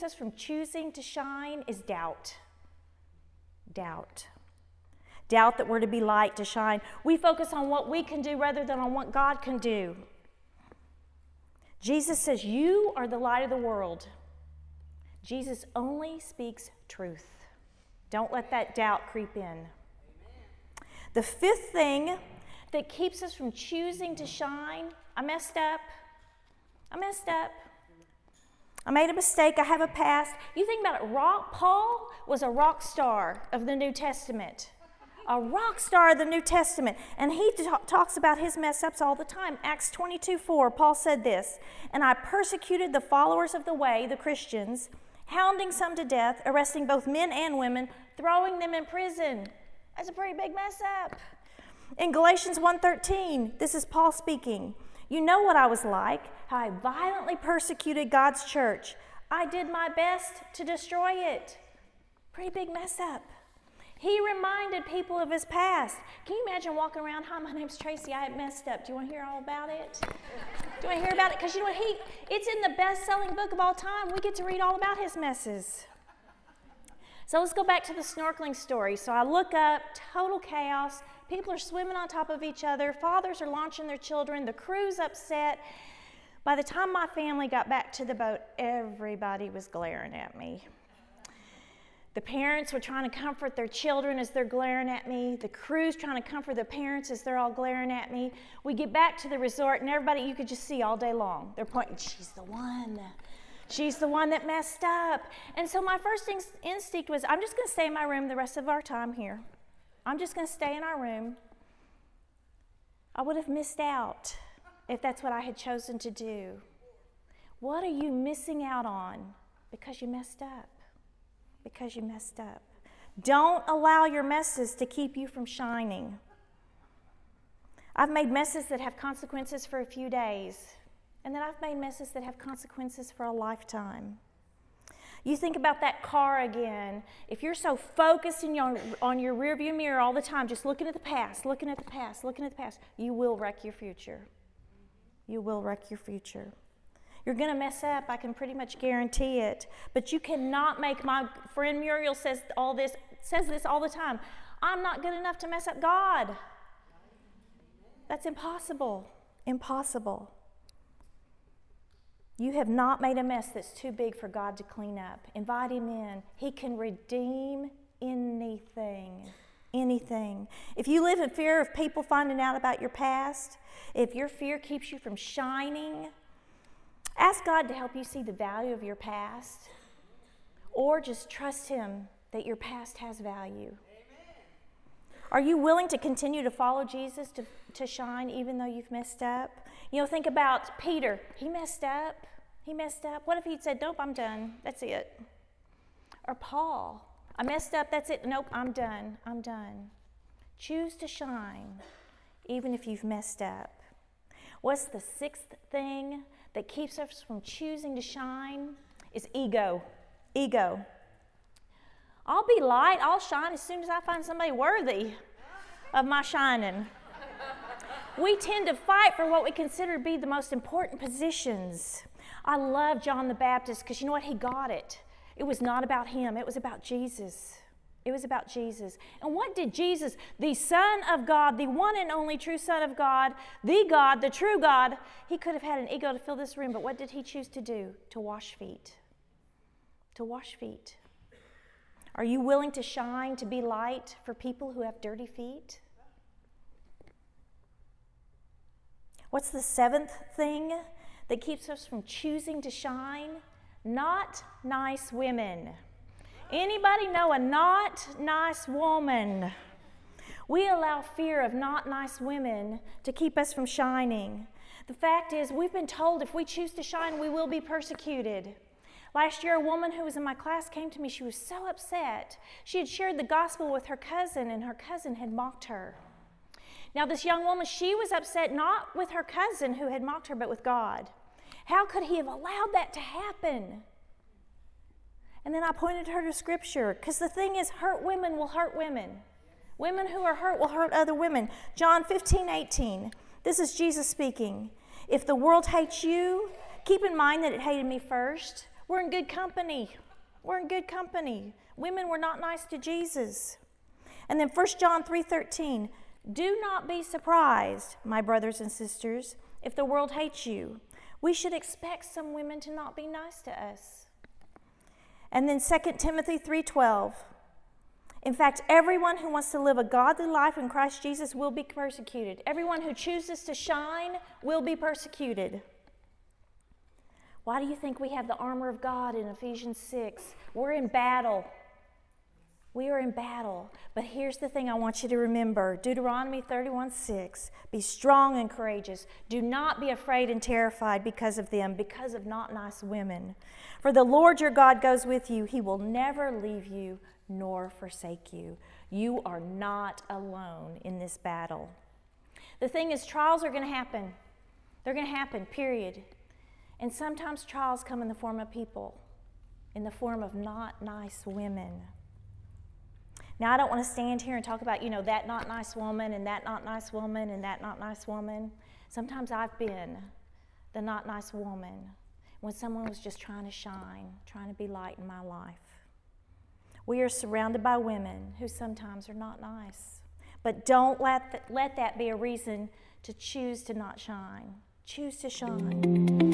keeps us from choosing to shine is doubt. Doubt. Doubt that we're to be light, to shine. We focus on what we can do rather than on what God can do. Jesus says, You are the light of the world. Jesus only speaks truth. Don't let that doubt creep in. The fifth thing that keeps us from choosing to shine I messed up. I messed up. I made a mistake. I have a past. You think about it, rock, Paul was a rock star of the New Testament. A rock star of the New Testament. And he t- talks about his mess ups all the time. Acts 22 4, Paul said this And I persecuted the followers of the way, the Christians, hounding some to death, arresting both men and women, throwing them in prison. That's a pretty big mess up. In Galatians 1:13, this is Paul speaking. You know what I was like, how I violently persecuted God's church. I did my best to destroy it. Pretty big mess up. He reminded people of his past. Can you imagine walking around, hi, my name's Tracy, I messed up. Do you want to hear all about it? Do you want to hear about it? Because you know what? He, it's in the best selling book of all time. We get to read all about his messes. So let's go back to the snorkeling story. So I look up, total chaos. People are swimming on top of each other. Fathers are launching their children. The crew's upset. By the time my family got back to the boat, everybody was glaring at me. The parents were trying to comfort their children as they're glaring at me. The crew's trying to comfort the parents as they're all glaring at me. We get back to the resort, and everybody you could just see all day long. They're pointing, she's the one. She's the one that messed up. And so my first instinct was, I'm just going to stay in my room the rest of our time here. I'm just going to stay in our room. I would have missed out if that's what I had chosen to do. What are you missing out on because you messed up? Because you messed up. Don't allow your messes to keep you from shining. I've made messes that have consequences for a few days, and then I've made messes that have consequences for a lifetime. You think about that car again. If you're so focused in your, on your rearview mirror all the time, just looking at the past, looking at the past, looking at the past, you will wreck your future. You will wreck your future. You're going to mess up, I can pretty much guarantee it. But you cannot make my friend Muriel says all this says this all the time. I'm not good enough to mess up God. That's impossible. Impossible. You have not made a mess that's too big for God to clean up. Invite Him in. He can redeem anything. Anything. If you live in fear of people finding out about your past, if your fear keeps you from shining, ask God to help you see the value of your past, or just trust Him that your past has value. Are you willing to continue to follow Jesus to, to shine even though you've messed up? You know, think about Peter. He messed up. He messed up. What if he'd said, Nope, I'm done. That's it. Or Paul. I messed up. That's it. Nope, I'm done. I'm done. Choose to shine even if you've messed up. What's the sixth thing that keeps us from choosing to shine? Is ego. Ego. I'll be light, I'll shine as soon as I find somebody worthy of my shining. We tend to fight for what we consider to be the most important positions. I love John the Baptist because you know what? He got it. It was not about him, it was about Jesus. It was about Jesus. And what did Jesus, the Son of God, the one and only true Son of God, the God, the true God, he could have had an ego to fill this room, but what did he choose to do? To wash feet. To wash feet. Are you willing to shine, to be light for people who have dirty feet? What's the seventh thing that keeps us from choosing to shine? Not nice women. Anybody know a not nice woman? We allow fear of not nice women to keep us from shining. The fact is, we've been told if we choose to shine, we will be persecuted. Last year, a woman who was in my class came to me. She was so upset. She had shared the gospel with her cousin, and her cousin had mocked her. Now, this young woman, she was upset not with her cousin who had mocked her, but with God. How could he have allowed that to happen? And then I pointed her to scripture because the thing is, hurt women will hurt women. Women who are hurt will hurt other women. John 15, 18. This is Jesus speaking. If the world hates you, keep in mind that it hated me first. we're in good company. We're in good company. Women were not nice to Jesus. And then 1 John 3:13, do not be surprised, my brothers and sisters, if the world hates you. We should expect some women to not be nice to us. And then 2 Timothy 3:12. In fact, everyone who wants to live a godly life in Christ Jesus will be persecuted. Everyone who chooses to shine will be persecuted. Why do you think we have the armor of God in Ephesians 6? We're in battle. We are in battle. But here's the thing I want you to remember Deuteronomy 31 6. Be strong and courageous. Do not be afraid and terrified because of them, because of not nice women. For the Lord your God goes with you. He will never leave you nor forsake you. You are not alone in this battle. The thing is, trials are going to happen. They're going to happen, period. And sometimes trials come in the form of people, in the form of not nice women. Now, I don't want to stand here and talk about, you know, that not nice woman and that not nice woman and that not nice woman. Sometimes I've been the not nice woman when someone was just trying to shine, trying to be light in my life. We are surrounded by women who sometimes are not nice. But don't let, th- let that be a reason to choose to not shine. Choose to shine.